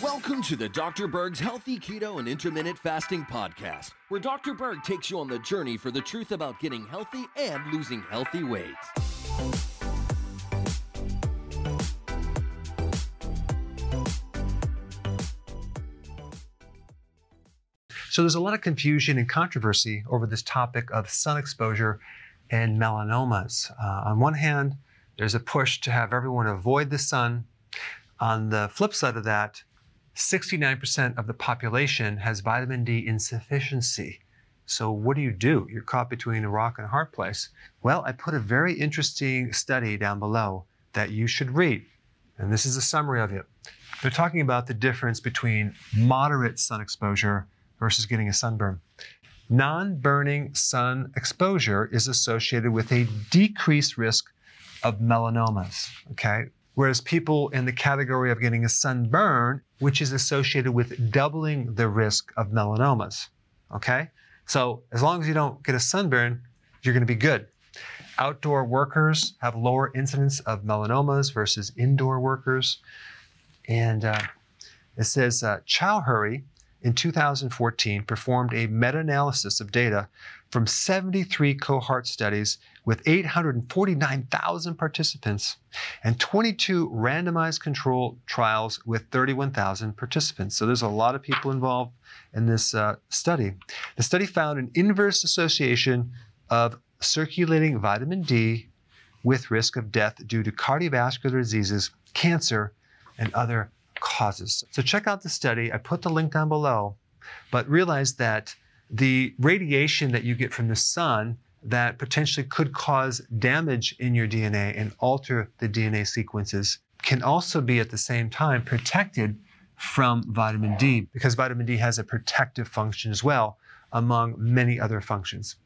Welcome to the Dr. Berg's Healthy Keto and Intermittent Fasting Podcast, where Dr. Berg takes you on the journey for the truth about getting healthy and losing healthy weight. So there's a lot of confusion and controversy over this topic of sun exposure and melanomas. Uh, on one hand, there's a push to have everyone avoid the sun. On the flip side of that, 69% of the population has vitamin D insufficiency. So what do you do? You're caught between a rock and a hard place. Well, I put a very interesting study down below that you should read. And this is a summary of it. They're talking about the difference between moderate sun exposure versus getting a sunburn. Non burning sun exposure is associated with a decreased risk of melanomas, okay? Whereas people in the category of getting a sunburn, which is associated with doubling the risk of melanomas, okay? So as long as you don't get a sunburn, you're gonna be good. Outdoor workers have lower incidence of melanomas versus indoor workers. And uh, it says uh, Chowdhury in 2014 performed a meta analysis of data from 73 cohort studies with 849,000 participants and 22 randomized control trials with 31,000 participants. So there's a lot of people involved in this uh, study. The study found an inverse association of circulating vitamin D with risk of death due to cardiovascular diseases, cancer, and other causes. So check out the study. I put the link down below, but realize that the radiation that you get from the sun that potentially could cause damage in your DNA and alter the DNA sequences can also be at the same time protected from vitamin D because vitamin D has a protective function as well among many other functions.